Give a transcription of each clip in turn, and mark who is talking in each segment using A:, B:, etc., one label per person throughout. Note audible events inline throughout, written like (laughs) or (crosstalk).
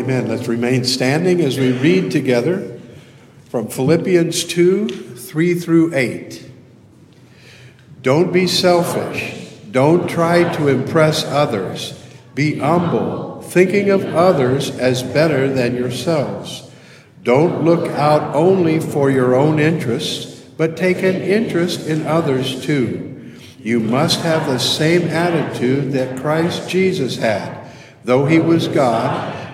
A: Amen. Let's remain standing as we read together from Philippians 2 3 through 8. Don't be selfish. Don't try to impress others. Be humble, thinking of others as better than yourselves. Don't look out only for your own interests, but take an interest in others too. You must have the same attitude that Christ Jesus had. Though he was God,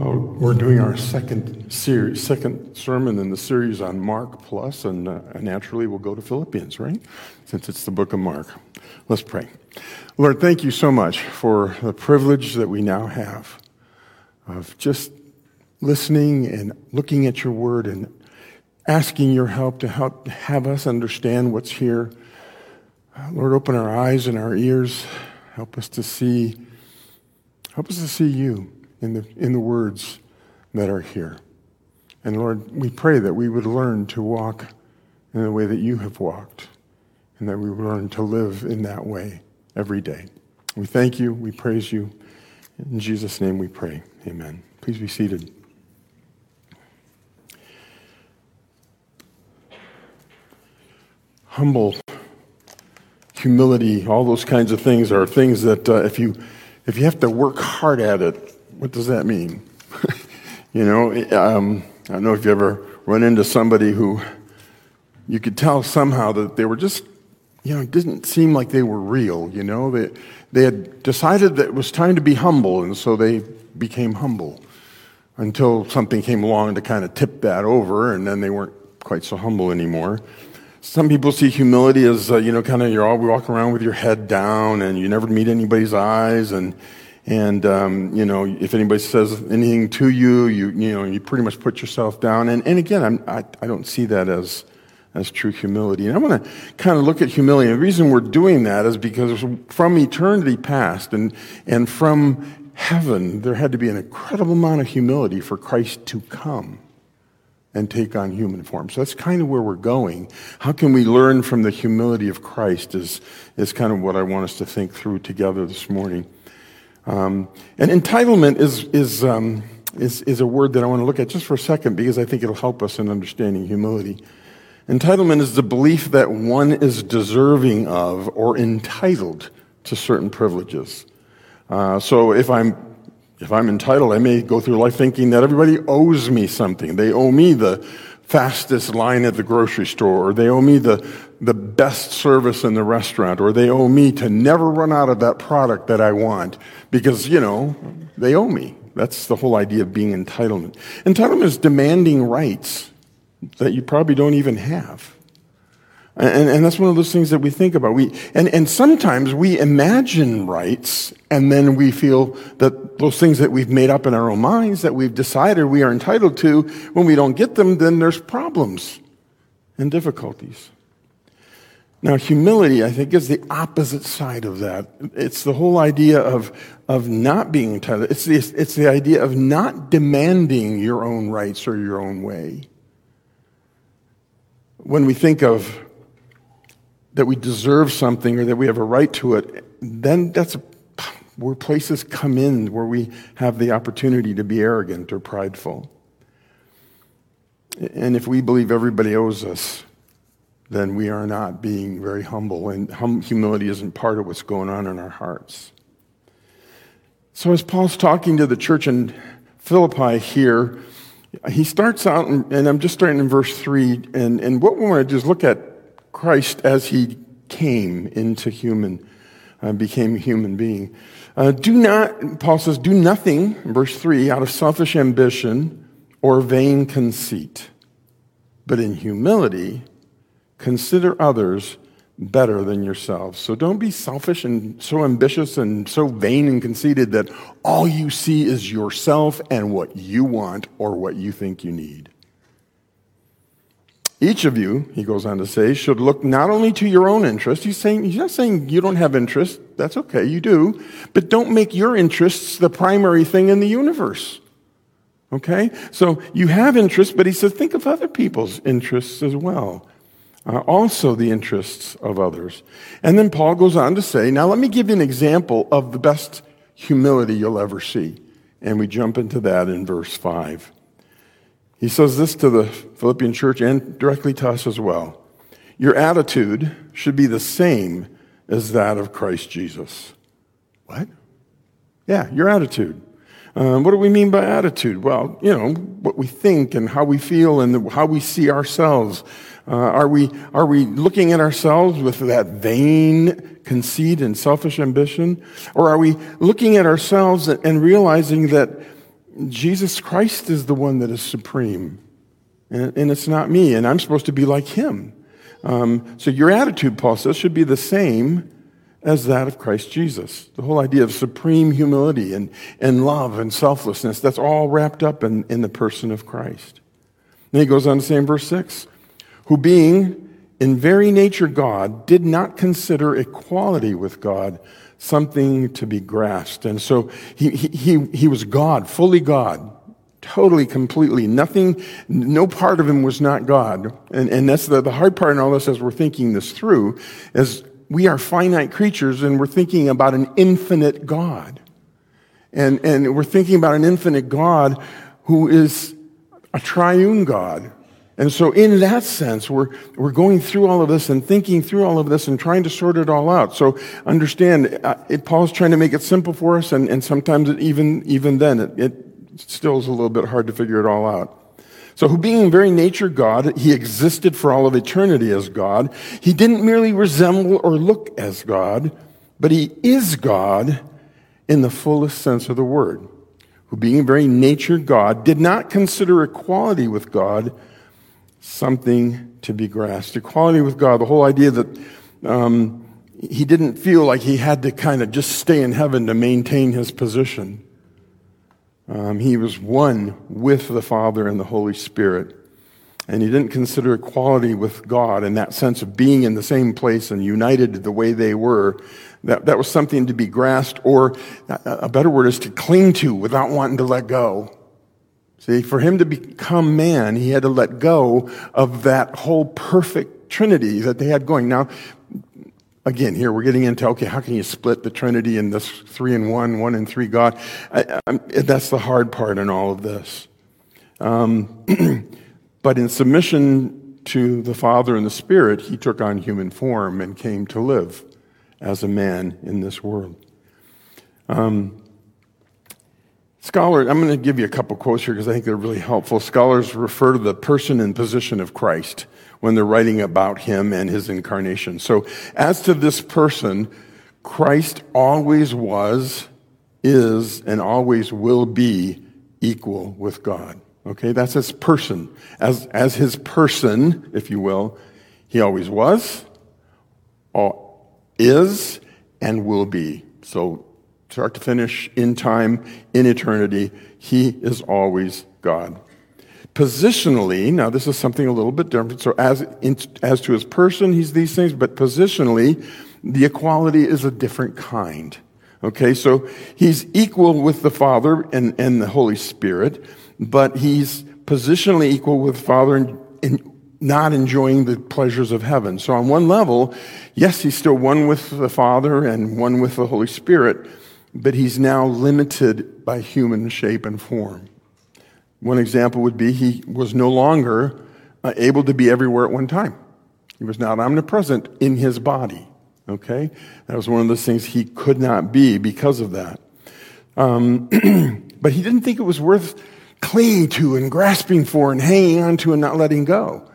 B: Well, we're doing our second series, second sermon in the series on Mark Plus, and uh, naturally we'll go to Philippians, right? Since it's the book of Mark. Let's pray. Lord, thank you so much for the privilege that we now have of just listening and looking at your word and asking your help to help have us understand what's here. Lord, open our eyes and our ears. Help us to see, help us to see you in the, in the words that are here. And Lord, we pray that we would learn to walk in the way that you have walked, and that we would learn to live in that way every day. We thank you, we praise you. In Jesus' name we pray. Amen. Please be seated. Humble, humility, all those kinds of things are things that uh, if, you, if you have to work hard at it, what does that mean? (laughs) you know, um, I don't know if you ever run into somebody who you could tell somehow that they were just, you know, it didn't seem like they were real, you know. They, they had decided that it was time to be humble, and so they became humble until something came along to kind of tip that over, and then they weren't quite so humble anymore. Some people see humility as, uh, you know, kind of you're all walking around with your head down and you never meet anybody's eyes and and, um, you know, if anybody says anything to you, you, you know, you pretty much put yourself down. And, and again, I'm, I, I don't see that as, as true humility. And I want to kind of look at humility. And the reason we're doing that is because from eternity past and, and from heaven, there had to be an incredible amount of humility for Christ to come and take on human form. So that's kind of where we're going. How can we learn from the humility of Christ is, is kind of what I want us to think through together this morning. Um, and entitlement is, is, um, is, is a word that I want to look at just for a second because I think it'll help us in understanding humility. Entitlement is the belief that one is deserving of or entitled to certain privileges. Uh, so if I'm if I'm entitled, I may go through life thinking that everybody owes me something. They owe me the fastest line at the grocery store, or they owe me the, the best service in the restaurant, or they owe me to never run out of that product that I want because, you know, they owe me. That's the whole idea of being entitlement. Entitlement is demanding rights that you probably don't even have. And, and that's one of those things that we think about. We, and, and sometimes we imagine rights and then we feel that those things that we've made up in our own minds that we've decided we are entitled to, when we don't get them, then there's problems and difficulties. Now, humility, I think, is the opposite side of that. It's the whole idea of, of not being entitled. It's the, it's the idea of not demanding your own rights or your own way. When we think of that we deserve something or that we have a right to it, then that's where places come in where we have the opportunity to be arrogant or prideful. And if we believe everybody owes us, then we are not being very humble, and hum- humility isn't part of what's going on in our hearts. So, as Paul's talking to the church in Philippi here, he starts out, and I'm just starting in verse 3, and, and what we want to do is look at Christ as he came into human, uh, became a human being. Uh, do not, Paul says, do nothing, verse 3, out of selfish ambition or vain conceit, but in humility consider others better than yourselves. So don't be selfish and so ambitious and so vain and conceited that all you see is yourself and what you want or what you think you need. Each of you, he goes on to say, should look not only to your own interest. He's saying, he's not saying you don't have interest. That's okay, you do. But don't make your interests the primary thing in the universe. Okay? So you have interests, but he says, think of other people's interests as well. Uh, also the interests of others. And then Paul goes on to say, now let me give you an example of the best humility you'll ever see. And we jump into that in verse 5. He says this to the Philippian church and directly to us as well. Your attitude should be the same as that of Christ Jesus. What? Yeah, your attitude. Um, what do we mean by attitude? Well, you know, what we think and how we feel and the, how we see ourselves. Uh, are, we, are we looking at ourselves with that vain conceit and selfish ambition? Or are we looking at ourselves and, and realizing that Jesus Christ is the one that is supreme. And, and it's not me, and I'm supposed to be like him. Um, so your attitude, Paul says, should be the same as that of Christ Jesus. The whole idea of supreme humility and, and love and selflessness, that's all wrapped up in, in the person of Christ. Then he goes on to say in verse 6 who being in very nature God, did not consider equality with God something to be grasped. And so he, he, he was God, fully God, totally, completely. Nothing, no part of him was not God. And, and that's the, the hard part in all this as we're thinking this through, is we are finite creatures and we're thinking about an infinite God. And, and we're thinking about an infinite God who is a triune God and so, in that sense, we're, we're going through all of this and thinking through all of this and trying to sort it all out. So, understand, uh, it, Paul's trying to make it simple for us, and, and sometimes it, even, even then, it, it still is a little bit hard to figure it all out. So, who being in very nature God, he existed for all of eternity as God. He didn't merely resemble or look as God, but he is God in the fullest sense of the word. Who being in very nature God, did not consider equality with God something to be grasped. Equality with God, the whole idea that um, he didn't feel like he had to kind of just stay in heaven to maintain his position. Um, he was one with the Father and the Holy Spirit. And he didn't consider equality with God in that sense of being in the same place and united the way they were. That, that was something to be grasped, or a better word is to cling to without wanting to let go. See, for him to become man, he had to let go of that whole perfect Trinity that they had going. Now, again, here we're getting into okay, how can you split the Trinity in this three and one, one and three God? I, that's the hard part in all of this. Um, (clears throat) but in submission to the Father and the Spirit, he took on human form and came to live as a man in this world. Um, Scholars, I'm going to give you a couple quotes here because I think they're really helpful. Scholars refer to the person and position of Christ when they're writing about him and his incarnation. So, as to this person, Christ always was, is, and always will be equal with God. Okay, that's his person. As, as his person, if you will, he always was, or is, and will be. So start to finish, in time, in eternity, he is always God. Positionally, now this is something a little bit different. So as, in, as to his person, he's these things, but positionally, the equality is a different kind. Okay, so he's equal with the Father and, and the Holy Spirit, but he's positionally equal with the Father and, and not enjoying the pleasures of heaven. So on one level, yes, he's still one with the Father and one with the Holy Spirit, but he's now limited by human shape and form. One example would be he was no longer uh, able to be everywhere at one time. He was not omnipresent in his body. Okay? That was one of those things he could not be because of that. Um, (clears throat) but he didn't think it was worth clinging to and grasping for and hanging on to and not letting go.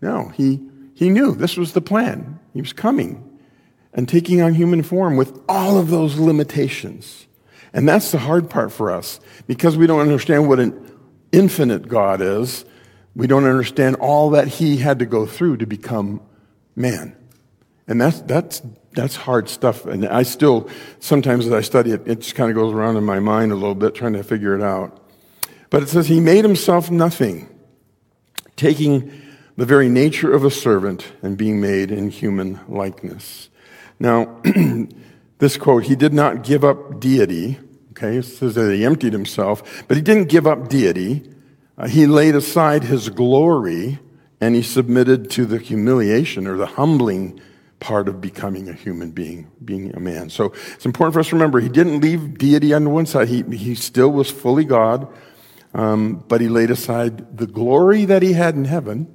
B: No, he, he knew this was the plan. He was coming and taking on human form with all of those limitations. And that's the hard part for us because we don't understand what an infinite God is. We don't understand all that he had to go through to become man. And that's, that's, that's hard stuff. And I still, sometimes as I study it, it just kind of goes around in my mind a little bit, trying to figure it out. But it says, He made Himself nothing, taking the very nature of a servant and being made in human likeness. Now, (clears throat) this quote, He did not give up deity. Okay, it says that He emptied Himself, but He didn't give up deity. Uh, he laid aside His glory and He submitted to the humiliation or the humbling part of becoming a human being, being a man. So it's important for us to remember he didn't leave deity on one side. He, he still was fully God, um, but he laid aside the glory that he had in heaven,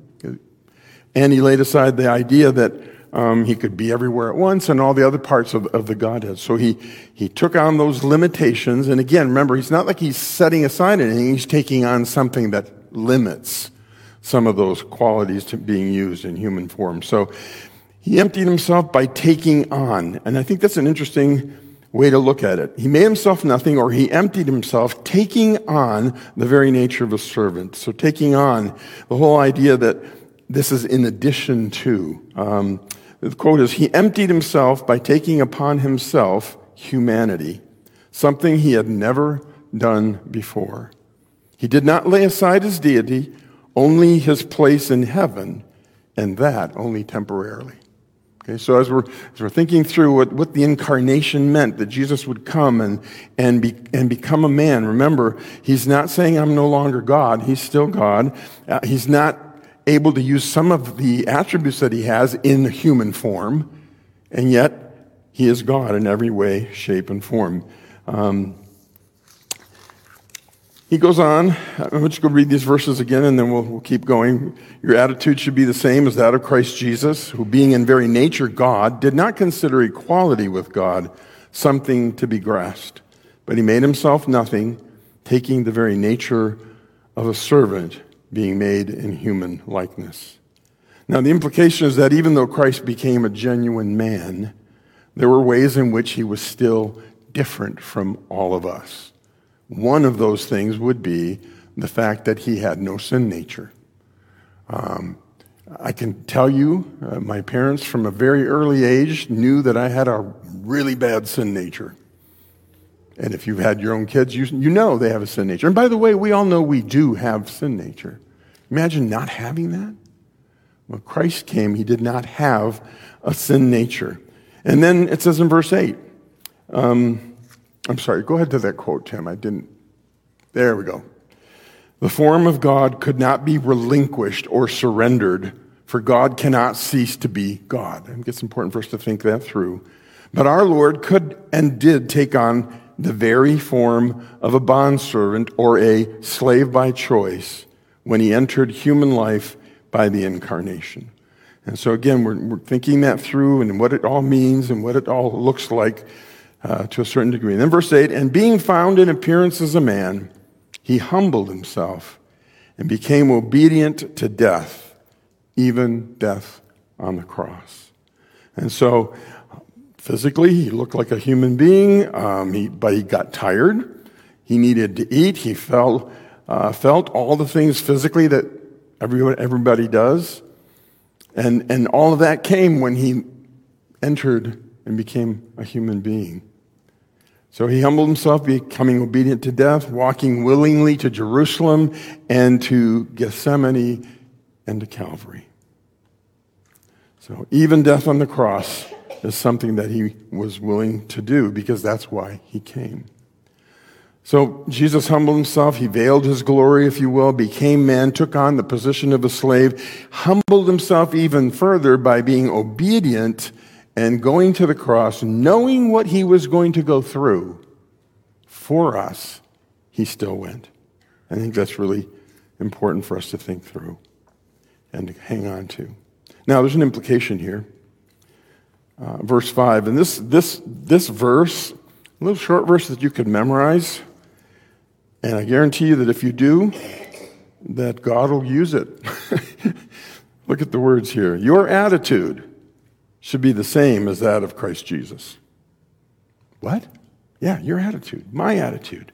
B: and he laid aside the idea that um, he could be everywhere at once and all the other parts of, of the Godhead. So he, he took on those limitations. And again, remember, he's not like he's setting aside anything, he's taking on something that limits some of those qualities to being used in human form. So he emptied himself by taking on. And I think that's an interesting way to look at it. He made himself nothing, or he emptied himself, taking on the very nature of a servant. So taking on the whole idea that this is in addition to. Um, the quote is He emptied himself by taking upon himself humanity, something he had never done before. He did not lay aside his deity, only his place in heaven, and that only temporarily. Okay, so as we're, as we're thinking through what, what the incarnation meant, that Jesus would come and, and, be, and become a man, remember, he's not saying, I'm no longer God. He's still God. Uh, he's not able to use some of the attributes that he has in human form, and yet he is God in every way, shape, and form. Um, he goes on. I'm just going to read these verses again and then we'll, we'll, keep going. Your attitude should be the same as that of Christ Jesus, who, being in very nature God, did not consider equality with God something to be grasped, but he made himself nothing, taking the very nature of a servant, being made in human likeness. Now, the implication is that even though Christ became a genuine man, there were ways in which he was still different from all of us. One of those things would be the fact that he had no sin nature. Um, I can tell you, uh, my parents from a very early age knew that I had a really bad sin nature. And if you've had your own kids, you, you know they have a sin nature. And by the way, we all know we do have sin nature. Imagine not having that. When Christ came, he did not have a sin nature. And then it says in verse 8, um, I'm sorry, go ahead to that quote, Tim. I didn't. There we go. The form of God could not be relinquished or surrendered, for God cannot cease to be God. I think it's important for us to think that through. But our Lord could and did take on the very form of a bondservant or a slave by choice when he entered human life by the incarnation. And so, again, we're, we're thinking that through and what it all means and what it all looks like uh, to a certain degree. And then verse 8, and being found in appearance as a man, he humbled himself and became obedient to death, even death on the cross. And so, physically, he looked like a human being, um, he, but he got tired. He needed to eat. He felt, uh, felt all the things physically that everyone, everybody does. And, and all of that came when he entered and became a human being. So he humbled himself, becoming obedient to death, walking willingly to Jerusalem and to Gethsemane and to Calvary. So even death on the cross is something that he was willing to do because that's why he came. So Jesus humbled himself. He veiled his glory, if you will, became man, took on the position of a slave, humbled himself even further by being obedient and going to the cross, knowing what he was going to go through for us, he still went. I think that's really important for us to think through and to hang on to. Now, there's an implication here. Uh, verse 5, and this, this, this verse, a little short verse that you could memorize, and I guarantee you that if you do, that God will use it. (laughs) Look at the words here. Your attitude should be the same as that of Christ Jesus. What? Yeah, your attitude, my attitude,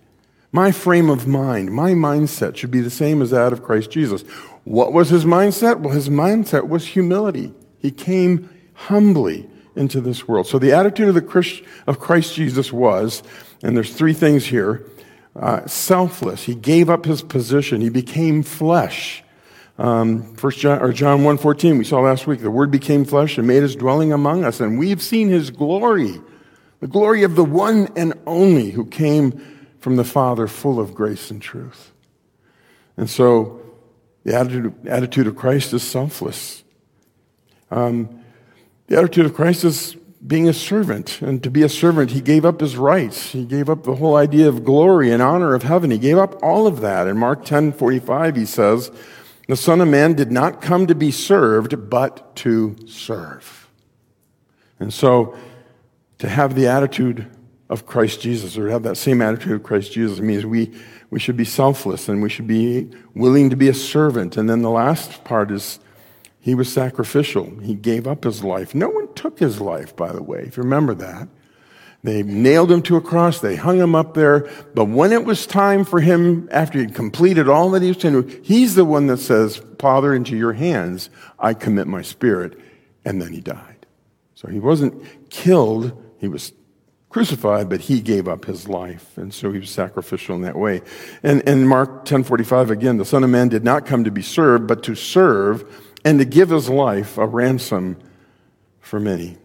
B: my frame of mind, my mindset should be the same as that of Christ Jesus. What was his mindset? Well, his mindset was humility. He came humbly, into this world. So the attitude of, the Christ, of Christ Jesus was, and there's three things here, uh, selfless. He gave up his position. He became flesh. Um, First John or John 1.14, we saw last week, the word became flesh and made his dwelling among us, and we've seen his glory, the glory of the one and only who came from the Father full of grace and truth. And so the attitude, attitude of Christ is selfless. Um, the attitude of Christ is being a servant. And to be a servant, he gave up his rights. He gave up the whole idea of glory and honor of heaven. He gave up all of that. In Mark 10 45, he says, The Son of Man did not come to be served, but to serve. And so, to have the attitude of Christ Jesus, or to have that same attitude of Christ Jesus, means we, we should be selfless and we should be willing to be a servant. And then the last part is he was sacrificial. He gave up his life. No one took his life, by the way, if you remember that. They nailed him to a cross, they hung him up there. But when it was time for him, after he'd completed all that he was to do, he's the one that says, Father, into your hands I commit my spirit. And then he died. So he wasn't killed, he was crucified, but he gave up his life. And so he was sacrificial in that way. And in Mark 10:45 again, the Son of Man did not come to be served, but to serve and to give his life a ransom for many.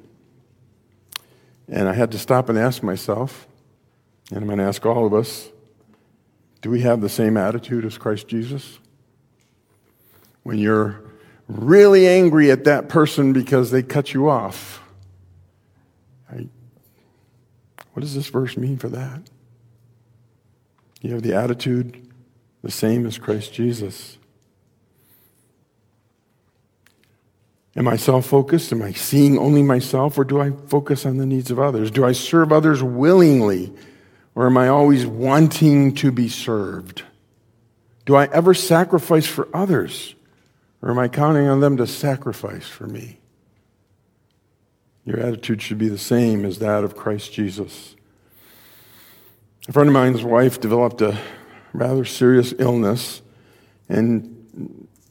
B: And I had to stop and ask myself, and I'm going to ask all of us, do we have the same attitude as Christ Jesus? When you're really angry at that person because they cut you off, I, what does this verse mean for that? You have the attitude the same as Christ Jesus. Am I self focused? Am I seeing only myself? Or do I focus on the needs of others? Do I serve others willingly? Or am I always wanting to be served? Do I ever sacrifice for others? Or am I counting on them to sacrifice for me? Your attitude should be the same as that of Christ Jesus. A friend of mine's wife developed a rather serious illness, and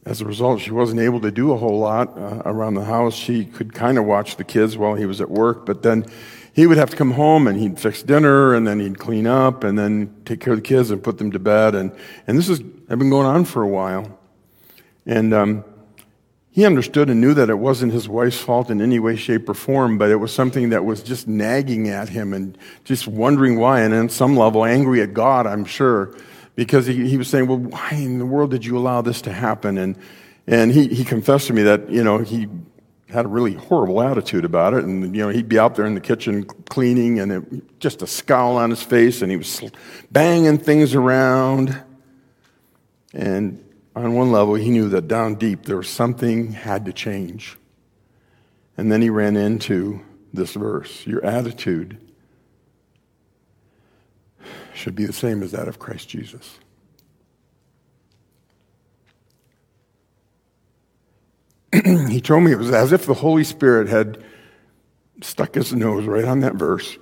B: as a result, she wasn't able to do a whole lot uh, around the house. She could kind of watch the kids while he was at work, but then he would have to come home and he'd fix dinner and then he'd clean up and then take care of the kids and put them to bed. And, and this has been going on for a while. And um, he understood and knew that it wasn't his wife's fault in any way, shape, or form, but it was something that was just nagging at him and just wondering why. And on some level, angry at God, I'm sure because he, he was saying, well, why in the world did you allow this to happen? And, and he, he confessed to me that, you know, he had a really horrible attitude about it. And, you know, he'd be out there in the kitchen cleaning and it, just a scowl on his face and he was banging things around. And on one level, he knew that down deep there was something had to change. And then he ran into this verse Your attitude should be the same as that of Christ Jesus. (clears throat) he told me it was as if the Holy Spirit had stuck his nose right on that verse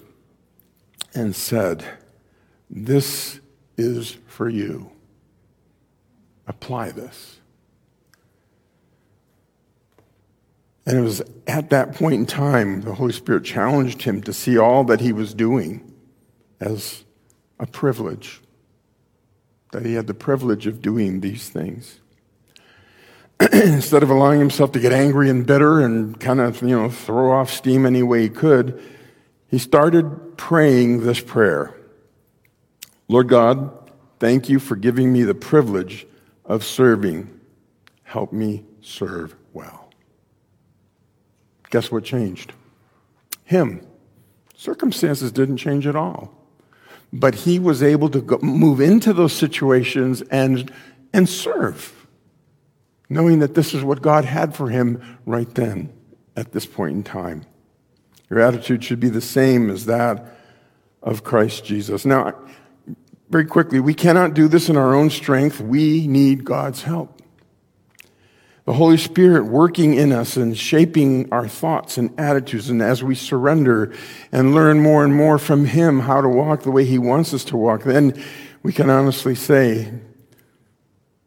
B: and said, This is for you. Apply this. And it was at that point in time the Holy Spirit challenged him to see all that he was doing as a privilege, that he had the privilege of doing these things. (clears throat) Instead of allowing himself to get angry and bitter and kind of, you know, throw off steam any way he could, he started praying this prayer Lord God, thank you for giving me the privilege of serving. Help me serve well. Guess what changed? Him. Circumstances didn't change at all but he was able to go, move into those situations and, and serve, knowing that this is what God had for him right then at this point in time. Your attitude should be the same as that of Christ Jesus. Now, very quickly, we cannot do this in our own strength. We need God's help the Holy Spirit working in us and shaping our thoughts and attitudes. And as we surrender and learn more and more from Him how to walk the way He wants us to walk, then we can honestly say,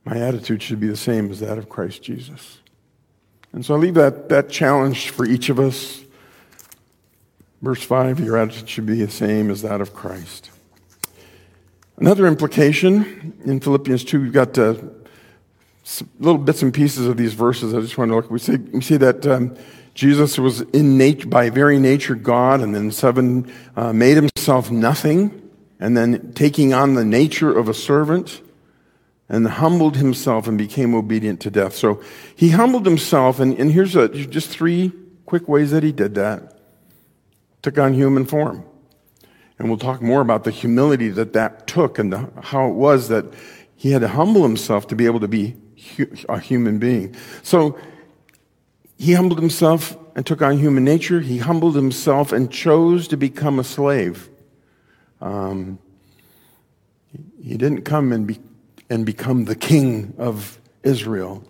B: my attitude should be the same as that of Christ Jesus. And so I leave that, that challenge for each of us. Verse 5 Your attitude should be the same as that of Christ. Another implication in Philippians 2, we've got uh, little bits and pieces of these verses. I just want to look. We see, we see that um, Jesus was in nature, by very nature God, and then seven uh, made himself nothing, and then taking on the nature of a servant, and humbled himself and became obedient to death. So he humbled himself, and, and here's a, just three quick ways that he did that. Took on human form. And we'll talk more about the humility that that took and the, how it was that he had to humble himself to be able to be a human being. So he humbled himself and took on human nature. He humbled himself and chose to become a slave. Um, he didn't come and, be, and become the king of Israel.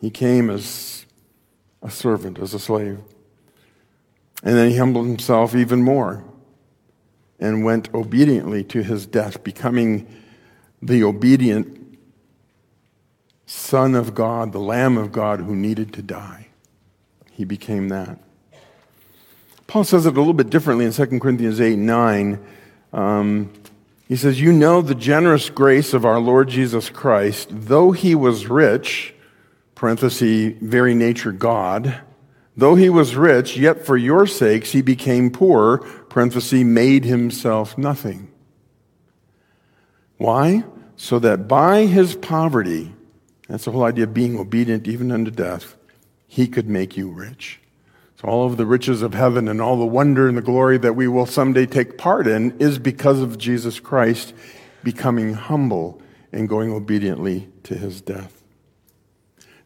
B: He came as a servant, as a slave. And then he humbled himself even more and went obediently to his death, becoming the obedient Son of God, the Lamb of God who needed to die he became that. Paul says it a little bit differently in 2 Corinthians 8 9. Um, he says, You know the generous grace of our Lord Jesus Christ, though he was rich, parenthesis, very nature God, though he was rich, yet for your sakes he became poor, parenthesis, made himself nothing. Why? So that by his poverty, that's the whole idea of being obedient even unto death, he could make you rich. So all of the riches of heaven and all the wonder and the glory that we will someday take part in is because of Jesus Christ becoming humble and going obediently to his death.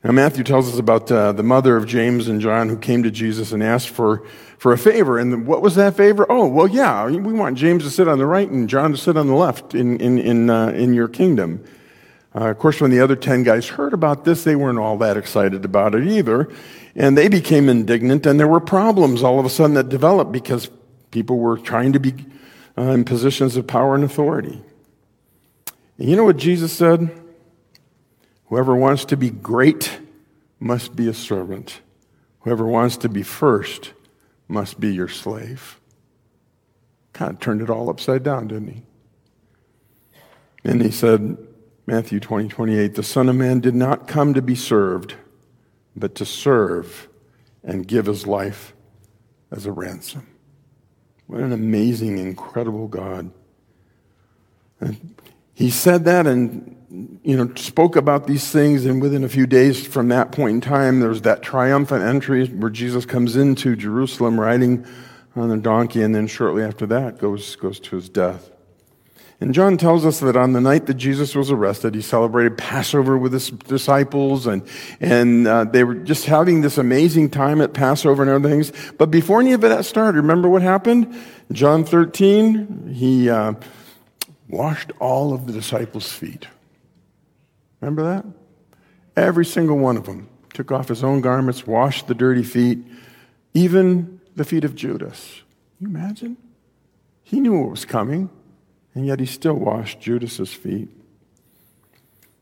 B: Now, Matthew tells us about uh, the mother of James and John who came to Jesus and asked for, for a favor. And what was that favor? Oh, well, yeah, we want James to sit on the right and John to sit on the left in, in, in, uh, in your kingdom. Uh, of course, when the other 10 guys heard about this, they weren't all that excited about it either. And they became indignant, and there were problems all of a sudden that developed because people were trying to be uh, in positions of power and authority. And you know what Jesus said? Whoever wants to be great must be a servant. Whoever wants to be first must be your slave. Kind of turned it all upside down, didn't he? And he said, Matthew 20, 28, the Son of Man did not come to be served, but to serve and give his life as a ransom. What an amazing, incredible God. And he said that and you know spoke about these things and within a few days from that point in time there's that triumphant entry where jesus comes into jerusalem riding on a donkey and then shortly after that goes, goes to his death and John tells us that on the night that Jesus was arrested, he celebrated Passover with his disciples, and, and uh, they were just having this amazing time at Passover and other things. But before any of that started, remember what happened? John 13, he uh, washed all of the disciples' feet. Remember that? Every single one of them took off his own garments, washed the dirty feet, even the feet of Judas. Can you imagine? He knew what was coming. And yet he still washed Judas's feet.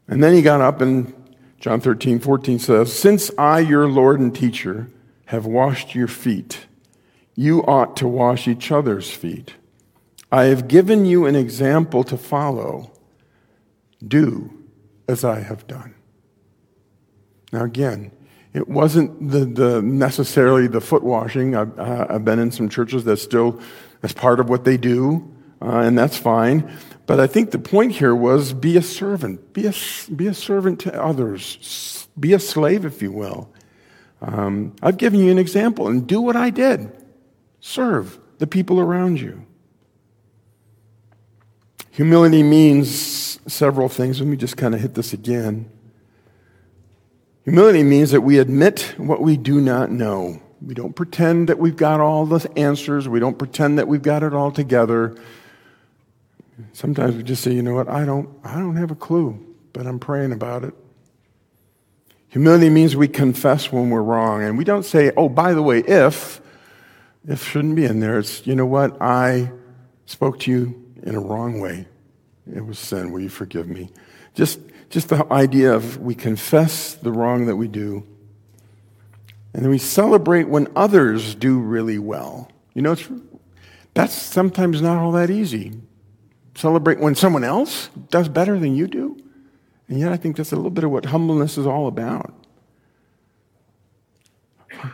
B: And then he got up and John 13, 14 says, Since I, your Lord and teacher, have washed your feet, you ought to wash each other's feet. I have given you an example to follow. Do as I have done. Now, again, it wasn't the, the necessarily the foot washing. I've, uh, I've been in some churches that still, that's part of what they do uh, and that's fine. But I think the point here was be a servant, be a, be a servant to others, be a slave, if you will. Um, I've given you an example, and do what I did serve the people around you. Humility means several things. Let me just kind of hit this again. Humility means that we admit what we do not know. We don't pretend that we've got all the answers. We don't pretend that we've got it all together. Sometimes we just say, you know what, I don't, I don't have a clue, but I'm praying about it. Humility means we confess when we're wrong. And we don't say, oh, by the way, if, if shouldn't be in there. It's, you know what, I spoke to you in a wrong way. It was sin. Will you forgive me? Just, just the idea of we confess the wrong that we do. And then we celebrate when others do really well. You know, it's, that's sometimes not all that easy. Celebrate when someone else does better than you do. And yet, I think that's a little bit of what humbleness is all about.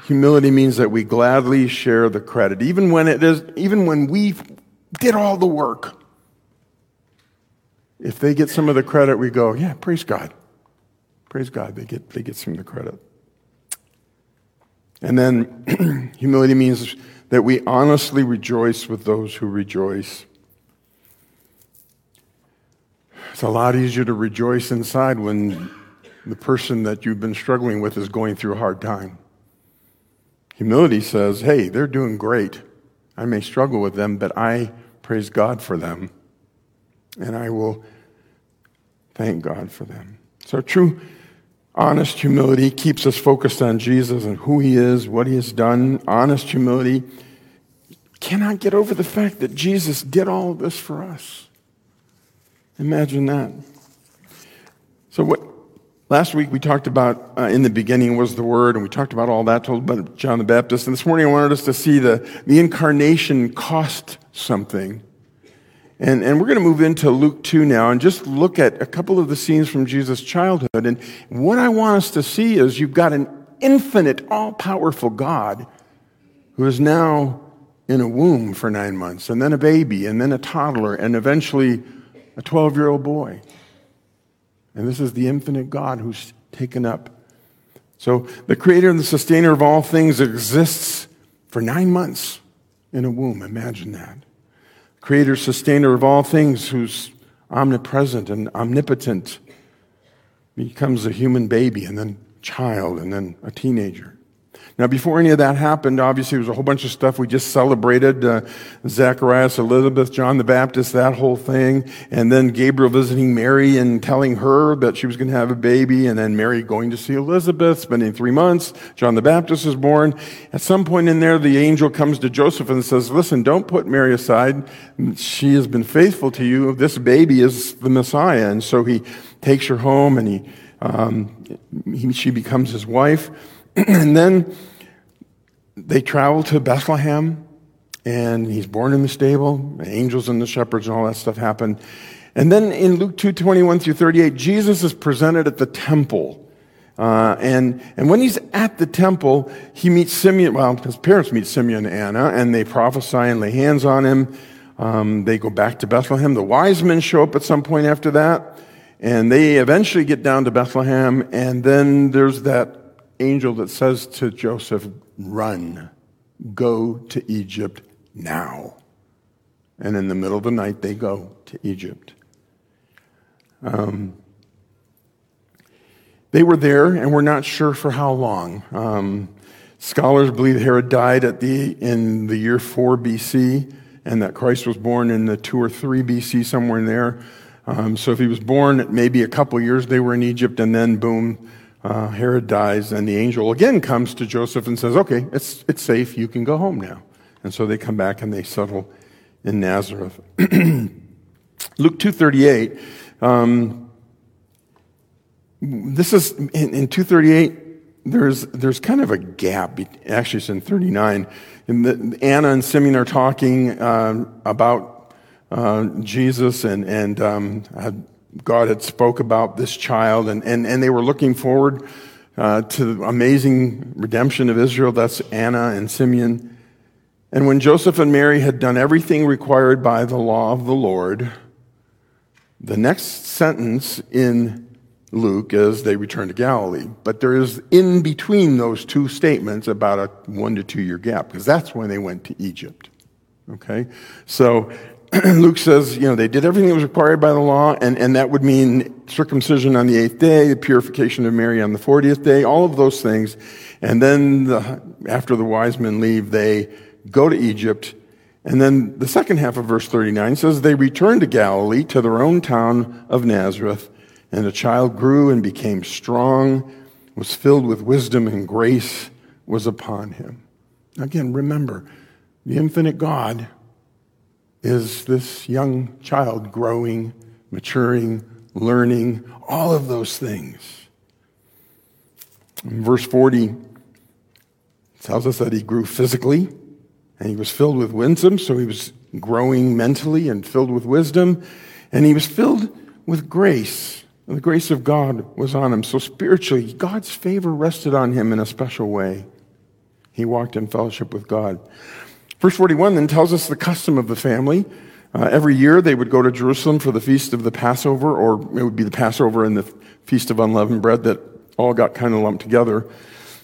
B: Humility means that we gladly share the credit, even when it is, even when we did all the work. If they get some of the credit, we go, yeah, praise God. Praise God, they get, they get some of the credit. And then (clears throat) humility means that we honestly rejoice with those who rejoice. It's a lot easier to rejoice inside when the person that you've been struggling with is going through a hard time. Humility says, hey, they're doing great. I may struggle with them, but I praise God for them. And I will thank God for them. So, true, honest humility keeps us focused on Jesus and who he is, what he has done. Honest humility cannot get over the fact that Jesus did all of this for us. Imagine that. So, what last week we talked about uh, in the beginning was the Word, and we talked about all that, told about John the Baptist. And this morning I wanted us to see the, the incarnation cost something. And, and we're going to move into Luke 2 now and just look at a couple of the scenes from Jesus' childhood. And what I want us to see is you've got an infinite, all powerful God who is now in a womb for nine months, and then a baby, and then a toddler, and eventually a 12 year old boy. And this is the infinite God who's taken up. So the creator and the sustainer of all things exists for nine months in a womb. Imagine that. Creator, sustainer of all things, who's omnipresent and omnipotent, becomes a human baby and then child and then a teenager. Now, before any of that happened, obviously, there was a whole bunch of stuff we just celebrated uh, Zacharias, Elizabeth, John the Baptist, that whole thing. And then Gabriel visiting Mary and telling her that she was going to have a baby. And then Mary going to see Elizabeth, spending three months. John the Baptist is born. At some point in there, the angel comes to Joseph and says, Listen, don't put Mary aside. She has been faithful to you. This baby is the Messiah. And so he takes her home and he, um, he she becomes his wife. (clears throat) and then they travel to Bethlehem, and he's born in the stable. The angels and the shepherds and all that stuff happen. And then in Luke 2 21 through 38, Jesus is presented at the temple. Uh, and, and when he's at the temple, he meets Simeon. Well, his parents meet Simeon and Anna, and they prophesy and lay hands on him. Um, they go back to Bethlehem. The wise men show up at some point after that, and they eventually get down to Bethlehem. And then there's that angel that says to Joseph, Run, go to Egypt now. And in the middle of the night, they go to Egypt. Um, they were there, and we're not sure for how long. Um, scholars believe Herod died at the, in the year 4 BC, and that Christ was born in the 2 or 3 BC, somewhere in there. Um, so if he was born maybe a couple years, they were in Egypt, and then boom, uh, Herod dies, and the angel again comes to Joseph and says, Okay, it's, it's safe. You can go home now. And so they come back and they settle in Nazareth. (clears throat) Luke 238. Um, this is in, in 238. There's there's kind of a gap. Actually, it's in 39. And the, Anna and Simeon are talking uh, about uh, Jesus and and um, God had spoke about this child, and, and, and they were looking forward uh, to the amazing redemption of Israel. That's Anna and Simeon. And when Joseph and Mary had done everything required by the law of the Lord, the next sentence in Luke is they returned to Galilee. But there is in between those two statements about a one to two year gap, because that's when they went to Egypt. Okay? So (clears throat) Luke says, you know, they did everything that was required by the law, and, and that would mean circumcision on the eighth day, the purification of Mary on the 40th day, all of those things. And then the, after the wise men leave, they go to Egypt. And then the second half of verse 39 says, they returned to Galilee, to their own town of Nazareth, and the child grew and became strong, was filled with wisdom, and grace was upon him. Again, remember, the infinite God is this young child growing, maturing, learning, all of those things. In verse 40 tells us that he grew physically And he was filled with wisdom, so he was growing mentally and filled with wisdom. And he was filled with grace. And the grace of God was on him. So spiritually, God's favor rested on him in a special way. He walked in fellowship with God. Verse 41 then tells us the custom of the family. Uh, every year they would go to Jerusalem for the feast of the Passover, or it would be the Passover and the feast of unleavened bread that all got kind of lumped together.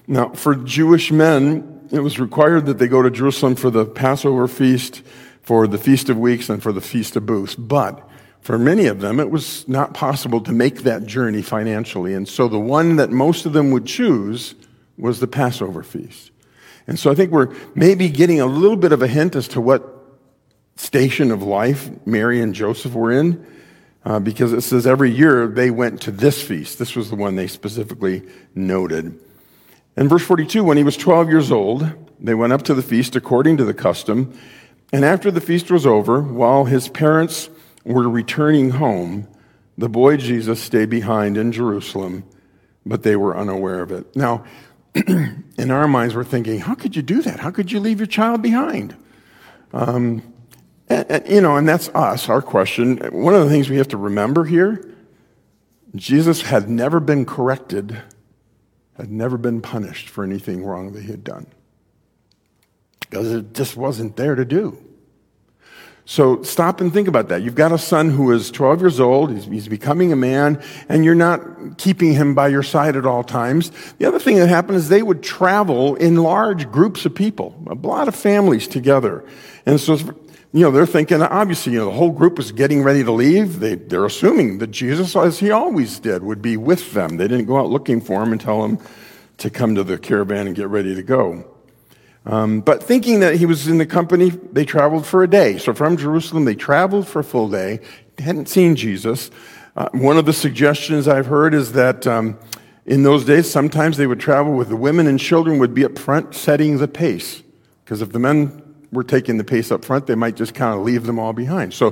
B: Now, for Jewish men, it was required that they go to Jerusalem for the Passover feast, for the Feast of Weeks, and for the Feast of Booths. But for many of them, it was not possible to make that journey financially. And so the one that most of them would choose was the Passover feast. And so I think we're maybe getting a little bit of a hint as to what station of life Mary and Joseph were in, uh, because it says every year they went to this feast. This was the one they specifically noted. In verse 42, when he was 12 years old, they went up to the feast according to the custom. And after the feast was over, while his parents were returning home, the boy Jesus stayed behind in Jerusalem, but they were unaware of it. Now, (clears throat) in our minds, we're thinking, how could you do that? How could you leave your child behind? Um, and, and, you know, and that's us, our question. One of the things we have to remember here Jesus had never been corrected had never been punished for anything wrong that he had done because it just wasn't there to do. So stop and think about that. You've got a son who is 12 years old, he's, he's, becoming a man, and you're not keeping him by your side at all times. The other thing that happened is they would travel in large groups of people, a lot of families together. And so, you know, they're thinking, obviously, you know, the whole group was getting ready to leave. They, they're assuming that Jesus, as he always did, would be with them. They didn't go out looking for him and tell him to come to the caravan and get ready to go. Um, but thinking that he was in the company, they traveled for a day. So from Jerusalem, they traveled for a full day, hadn't seen Jesus. Uh, one of the suggestions I've heard is that um, in those days, sometimes they would travel with the women and children would be up front setting the pace. Because if the men were taking the pace up front, they might just kind of leave them all behind. So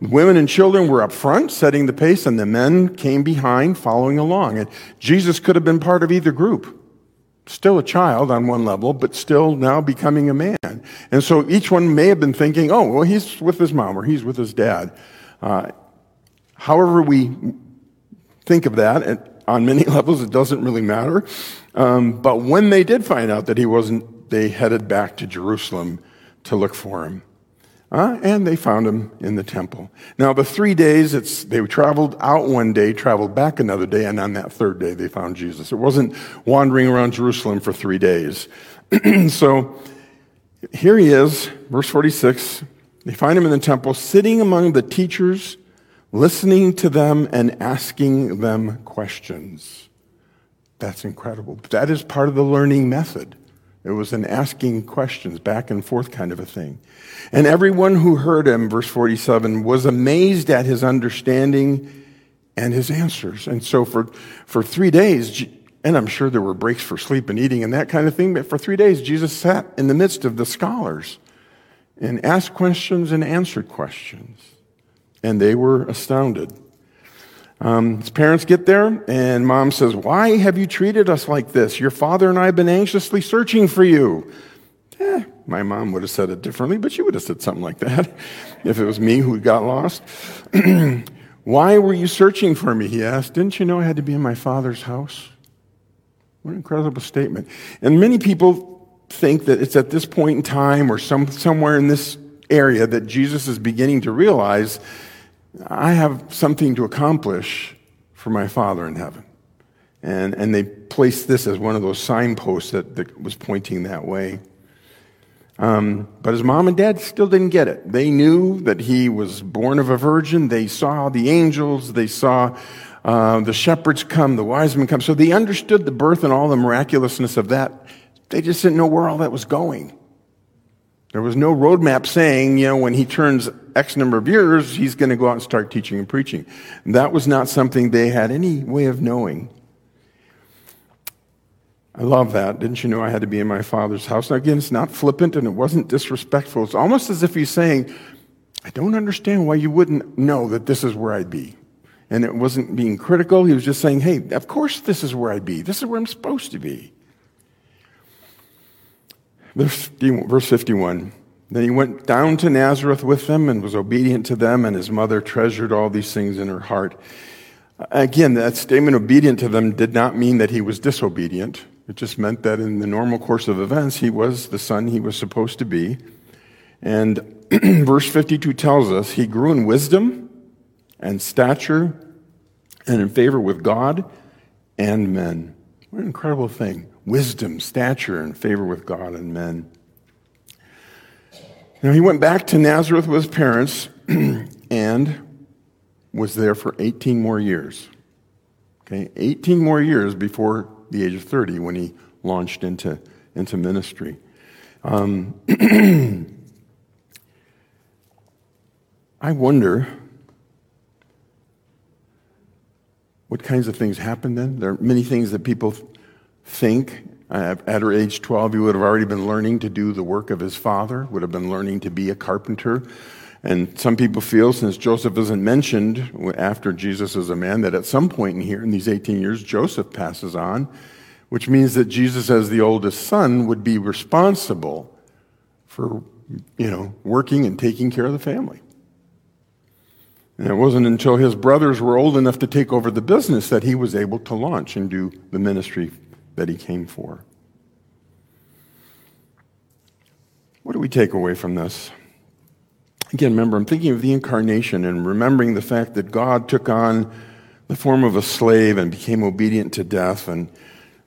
B: the women and children were up front setting the pace, and the men came behind following along. And Jesus could have been part of either group still a child on one level, but still now becoming a man. And so each one may have been thinking, oh, well, he's with his mom or he's with his dad. Uh, however, we think of that, and on many (laughs) levels, it doesn't really matter. Um, but when they did find out that he wasn't, they headed back to Jerusalem to look for him. Uh, and they found him in the temple. Now, the three days, it's, they traveled out one day, traveled back another day, and on that third day, they found Jesus. It wasn't wandering around Jerusalem for three days. (clears throat) so, here he is, verse 46. They find him in the temple, sitting among the teachers, listening to them and asking them questions. That's incredible. That is part of the learning method. It was an asking questions, back and forth kind of a thing. And everyone who heard him, verse 47, was amazed at his understanding and his answers. And so for, for three days, and I'm sure there were breaks for sleep and eating and that kind of thing, but for three days, Jesus sat in the midst of the scholars and asked questions and answered questions. And they were astounded. Um, his parents get there, and mom says, Why have you treated us like this? Your father and I have been anxiously searching for you. Eh, my mom would have said it differently, but she would have said something like that (laughs) if it was me who got lost. (clears throat) Why were you searching for me? He asked. Didn't you know I had to be in my father's house? What an incredible statement. And many people think that it's at this point in time or some, somewhere in this area that Jesus is beginning to realize I have something to accomplish for my Father in heaven. And, and they placed this as one of those signposts that, that was pointing that way. Um, but his mom and dad still didn't get it. They knew that he was born of a virgin. They saw the angels. They saw uh, the shepherds come, the wise men come. So they understood the birth and all the miraculousness of that. They just didn't know where all that was going. There was no roadmap saying, you know, when he turns X number of years, he's going to go out and start teaching and preaching. that was not something they had any way of knowing. I love that. Didn't you know I had to be in my father's house? Now, again, it's not flippant and it wasn't disrespectful. It's almost as if he's saying, I don't understand why you wouldn't know that this is where I'd be. And it wasn't being critical. He was just saying, hey, of course this is where I'd be. This is where I'm supposed to be. Verse 51. Then he went down to Nazareth with them and was obedient to them, and his mother treasured all these things in her heart. Again, that statement, obedient to them, did not mean that he was disobedient. It just meant that in the normal course of events, he was the son he was supposed to be. And (clears throat) verse 52 tells us he grew in wisdom and stature and in favor with God and men. What an incredible thing. Wisdom, stature, and favor with God and men. Now, he went back to Nazareth with his parents (clears throat) and was there for 18 more years. Okay, 18 more years before the age of 30 when he launched into, into ministry. Um, (clears throat) I wonder what kinds of things happened then. There are many things that people think. At her age 12, he would have already been learning to do the work of his father, would have been learning to be a carpenter. And some people feel, since Joseph isn't mentioned after Jesus is a man, that at some point in here, in these 18 years, Joseph passes on, which means that Jesus, as the oldest son, would be responsible for, you know, working and taking care of the family. And it wasn't until his brothers were old enough to take over the business that he was able to launch and do the ministry that he came for. What do we take away from this? Again, remember, I'm thinking of the incarnation and remembering the fact that God took on the form of a slave and became obedient to death. And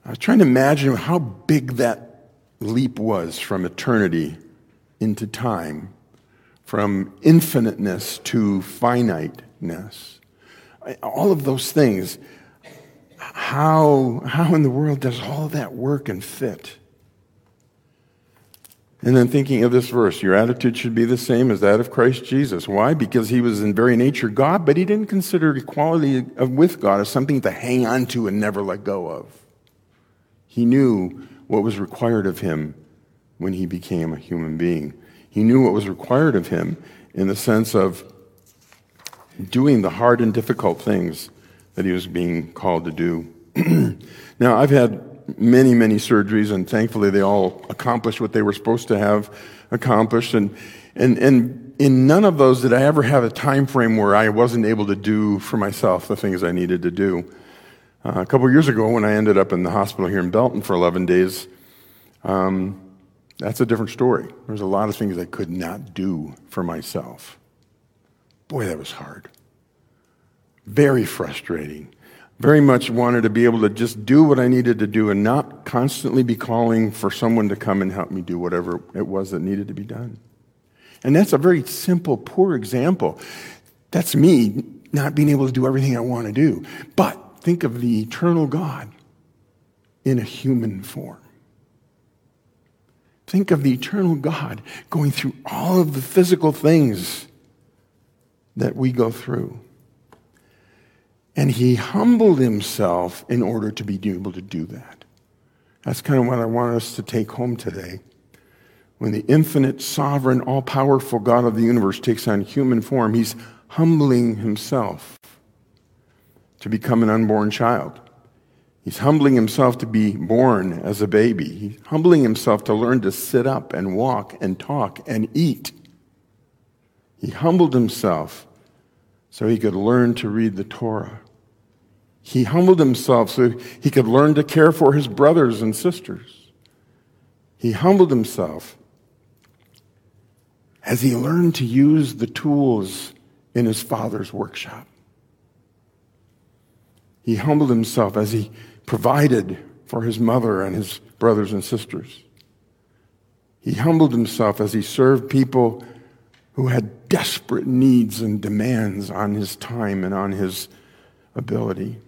B: I was trying to imagine how big that leap was from eternity into time from infiniteness to finiteness. All of those things. How, how in the world does all that work and fit? And then thinking of this verse, your attitude should be the same as that of Christ Jesus. Why? Because he was in very nature God, but he didn't consider equality with God as something to hang on to and never let go of. He knew what was required of him when he became a human being. He knew what was required of him in the sense of doing the hard and difficult things that he was being called to do. (clears throat) now, I've had many, many surgeries, and thankfully they all accomplished what they were supposed to have accomplished. And, and, and in none of those did I ever have a time frame where I wasn't able to do for myself the things I needed to do. Uh, a couple years ago, when I ended up in the hospital here in Belton for 11 days, um, that's a different story. There's a lot of things I could not do for myself. Boy, that was hard. Very frustrating. Very much wanted to be able to just do what I needed to do and not constantly be calling for someone to come and help me do whatever it was that needed to be done. And that's a very simple, poor example. That's me not being able to do everything I want to do. But think of the eternal God in a human form. Think of the eternal God going through all of the physical things that we go through. And he humbled himself in order to be able to do that. That's kind of what I want us to take home today. When the infinite, sovereign, all powerful God of the universe takes on human form, he's humbling himself to become an unborn child. He's humbling himself to be born as a baby. He's humbling himself to learn to sit up and walk and talk and eat. He humbled himself so he could learn to read the Torah. He humbled himself so he could learn to care for his brothers and sisters. He humbled himself as he learned to use the tools in his father's workshop. He humbled himself as he provided for his mother and his brothers and sisters. He humbled himself as he served people who had desperate needs and demands on his time and on his ability.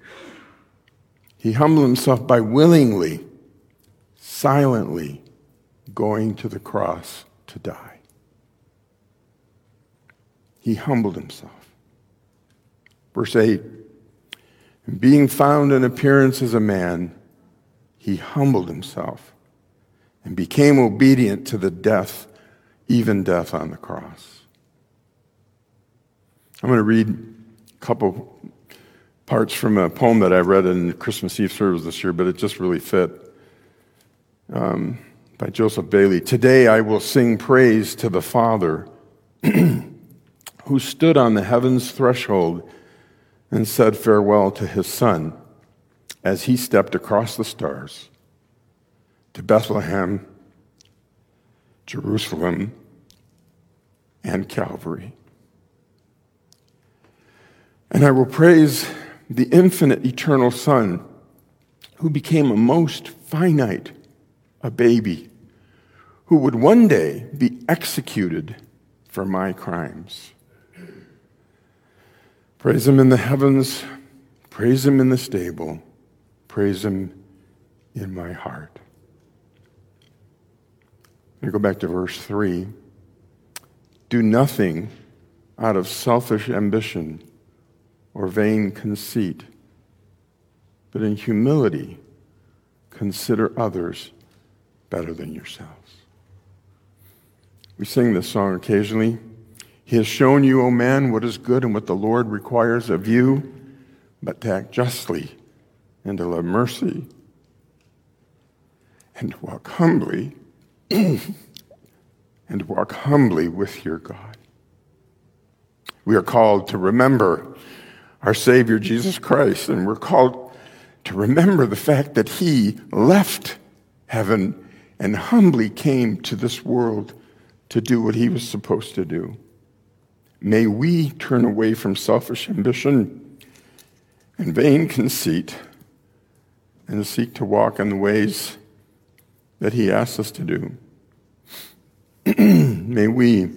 B: He humbled himself by willingly, silently going to the cross to die. He humbled himself. Verse 8 and being found in appearance as a man, he humbled himself and became obedient to the death, even death on the cross. I'm going to read a couple parts from a poem that I read in Christmas Eve service this year, but it just really fit. Um, by Joseph Bayly. Today I will sing praise to the Father (clears throat) who stood on the heaven's threshold and said farewell to his Son as he stepped across the stars to Bethlehem, Jerusalem, and Calvary. And I will praise the infinite eternal Son who became a most finite, a baby, who would one day be executed for my crimes. Praise him in the heavens, praise him in the stable, praise him in my heart. Let me go back to verse 3. Do nothing out of selfish ambition or vain conceit, but in humility consider others better than yourselves. We sing this song occasionally. He has shown you, O man, what is good and what the Lord requires of you, but to act justly and to love mercy and to walk humbly (clears throat) and walk humbly with your God. We are called to remember our Savior Jesus Christ, and we're called to remember the fact that He left heaven and humbly came to this world to do what He was supposed to do. May we turn away from selfish ambition and vain conceit and seek to walk in the ways that He asks us to do. (clears throat) May we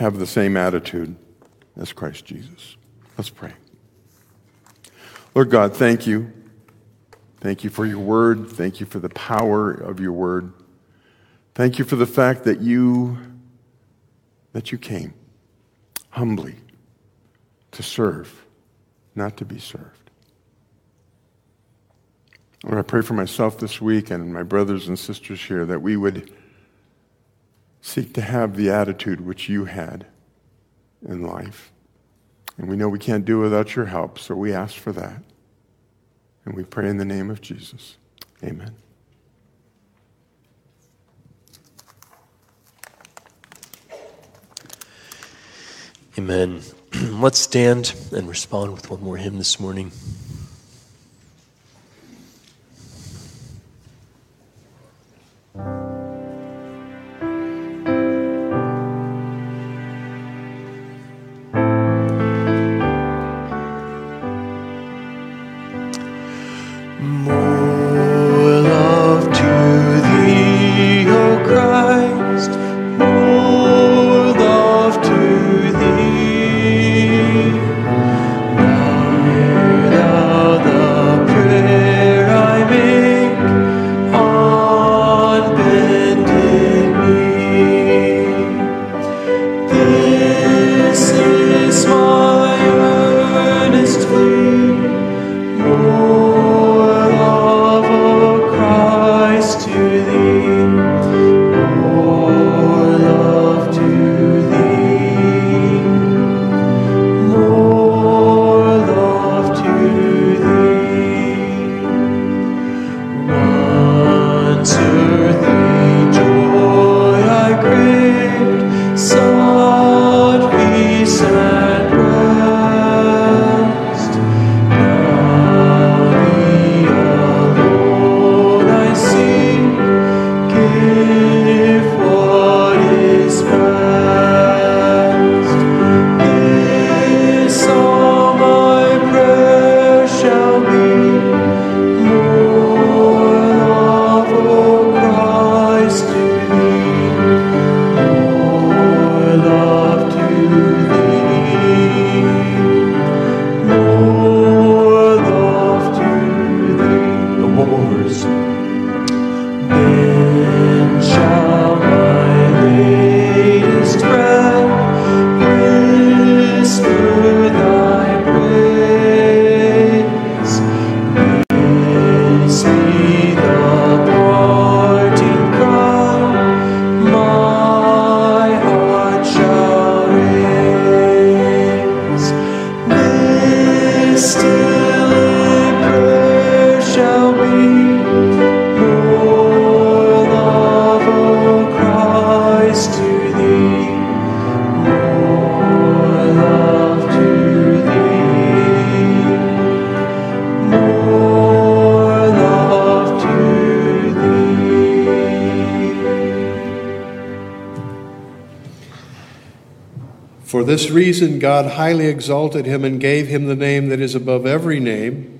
B: have the same attitude as Christ Jesus. Let's pray. Lord God, thank you. Thank you for your word. Thank you for the power of your word. Thank you for the fact that you that you came humbly to serve, not to be served. Lord, I pray for myself this week and my brothers and sisters here that we would seek to have the attitude which you had in life. And we know we can't do without your help, so we ask for that. And we pray in the name of Jesus. Amen.
C: Amen. (clears throat) Let's stand and respond with one more hymn this morning.
A: This reason, God highly exalted him and gave him the name that is above every name,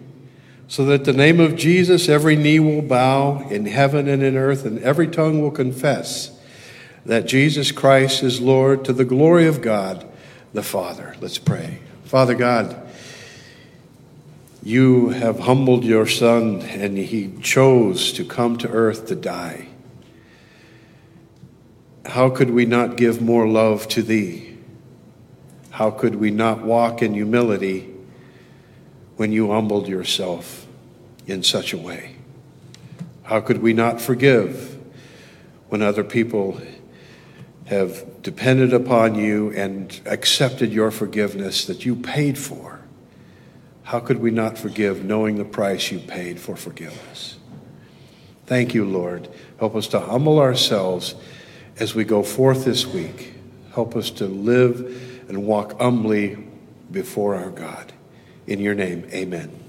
A: so that the name of Jesus every knee will bow in heaven and in earth, and every tongue will confess that Jesus Christ is Lord to the glory of God the Father. Let's pray. Father God, you have humbled your Son, and he chose to come to earth to die. How could we not give more love to thee? How could we not walk in humility when you humbled yourself in such a way? How could we not forgive when other people have depended upon you and accepted your forgiveness that you paid for? How could we not forgive knowing the price you paid for forgiveness? Thank you, Lord. Help us to humble ourselves as we go forth this week. Help us to live and walk humbly before our God. In your name, amen.